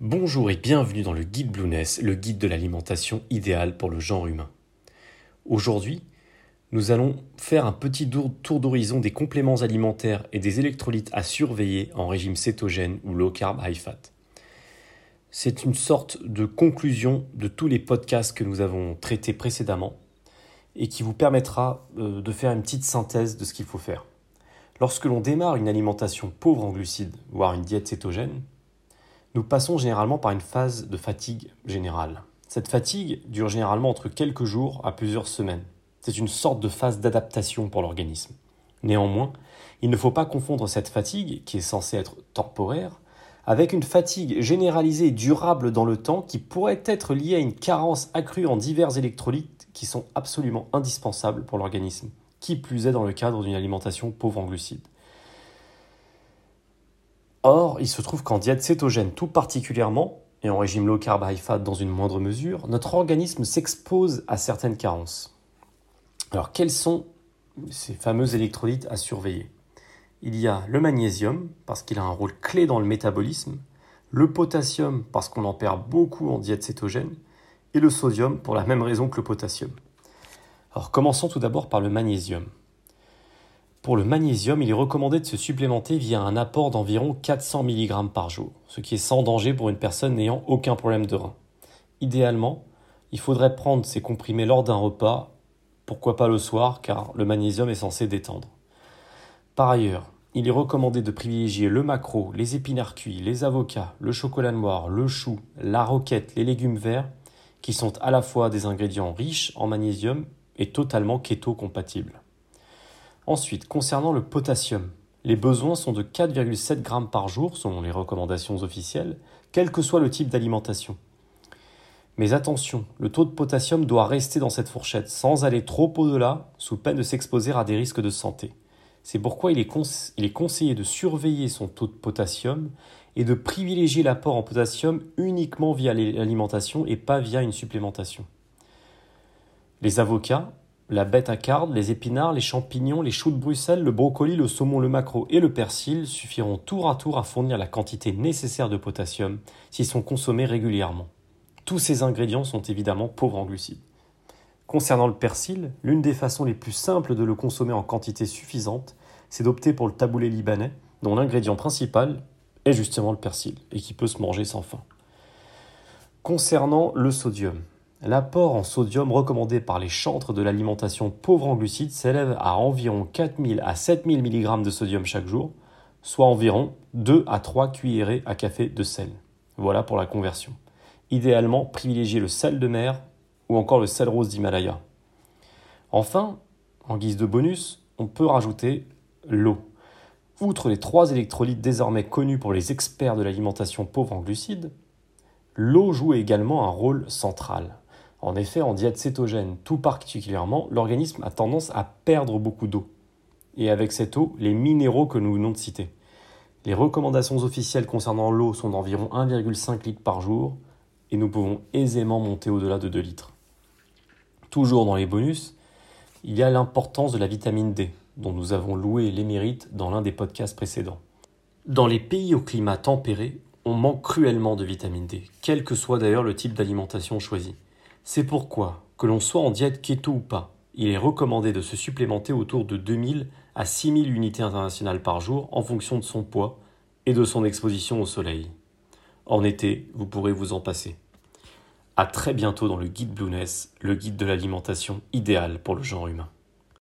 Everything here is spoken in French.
Bonjour et bienvenue dans le guide Blueness, le guide de l'alimentation idéale pour le genre humain. Aujourd'hui, nous allons faire un petit tour d'horizon des compléments alimentaires et des électrolytes à surveiller en régime cétogène ou low carb high fat. C'est une sorte de conclusion de tous les podcasts que nous avons traités précédemment et qui vous permettra euh, de faire une petite synthèse de ce qu'il faut faire. Lorsque l'on démarre une alimentation pauvre en glucides, voire une diète cétogène, nous passons généralement par une phase de fatigue générale. Cette fatigue dure généralement entre quelques jours à plusieurs semaines. C'est une sorte de phase d'adaptation pour l'organisme. Néanmoins, il ne faut pas confondre cette fatigue, qui est censée être temporaire, avec une fatigue généralisée et durable dans le temps qui pourrait être liée à une carence accrue en divers électrolytes qui sont absolument indispensables pour l'organisme, qui plus est dans le cadre d'une alimentation pauvre en glucides. Or, il se trouve qu'en diète cétogène tout particulièrement, et en régime low carb high fat dans une moindre mesure, notre organisme s'expose à certaines carences. Alors, quels sont ces fameux électrolytes à surveiller? Il y a le magnésium, parce qu'il a un rôle clé dans le métabolisme, le potassium, parce qu'on en perd beaucoup en diète cétogène, et le sodium, pour la même raison que le potassium. Alors, commençons tout d'abord par le magnésium. Pour le magnésium, il est recommandé de se supplémenter via un apport d'environ 400 mg par jour, ce qui est sans danger pour une personne n'ayant aucun problème de rein. Idéalement, il faudrait prendre ces comprimés lors d'un repas, pourquoi pas le soir, car le magnésium est censé détendre. Par ailleurs, il est recommandé de privilégier le maquereau, les épinards cuits, les avocats, le chocolat noir, le chou, la roquette, les légumes verts, qui sont à la fois des ingrédients riches en magnésium et totalement keto-compatibles. Ensuite, concernant le potassium, les besoins sont de 4,7 g par jour selon les recommandations officielles, quel que soit le type d'alimentation. Mais attention, le taux de potassium doit rester dans cette fourchette sans aller trop au-delà, sous peine de s'exposer à des risques de santé. C'est pourquoi il est, il est, conseillé de surveiller son taux de potassium et de privilégier l'apport en potassium uniquement via l'alimentation et pas via une supplémentation. Les avocats, la bête à carde, les épinards, les champignons, les choux de Bruxelles, le brocoli, le saumon, le maquereau et le persil suffiront tour à tour à fournir la quantité nécessaire de potassium s'ils sont consommés régulièrement. Tous ces ingrédients sont évidemment pauvres en glucides. Concernant le persil, l'une des façons les plus simples de le consommer en quantité suffisante, c'est d'opter pour le taboulé libanais, dont l'ingrédient principal est justement le persil, et qui peut se manger sans faim. Concernant le sodium, L'apport en sodium recommandé par les chantres de l'alimentation pauvre en glucides s'élève à environ 4000 à 7000 mg de sodium chaque jour, soit environ 2 à 3 cuillerées à café de sel. Voilà pour la conversion. Idéalement, privilégiez le sel de mer ou encore le sel rose d'Himalaya. Enfin, en guise de bonus, on peut rajouter l'eau. Outre les trois électrolytes désormais connus pour les experts de l'alimentation pauvre en glucides, l'eau joue également un rôle central. En effet, en diète cétogène tout particulièrement, l'organisme a tendance à perdre beaucoup d'eau. Et avec cette eau, les minéraux que nous venons de citer. Les recommandations officielles concernant l'eau sont d'environ 1,5 litre par jour, et nous pouvons aisément monter au-delà de 2 litres. Toujours dans les bonus, il y a l'importance de la vitamine D, dont nous avons loué les mérites dans l'un des podcasts précédents. Dans les pays au climat tempéré, on manque cruellement de vitamine D, quel que soit d'ailleurs le type d'alimentation choisi. C'est pourquoi, que l'on soit en diète keto ou pas, il est recommandé de se supplémenter autour de 2000 à 6000 unités internationales par jour en fonction de son poids et de son exposition au soleil. En été, vous pourrez vous en passer. A très bientôt dans le guide Blueness, le guide de l'alimentation idéale pour le genre humain.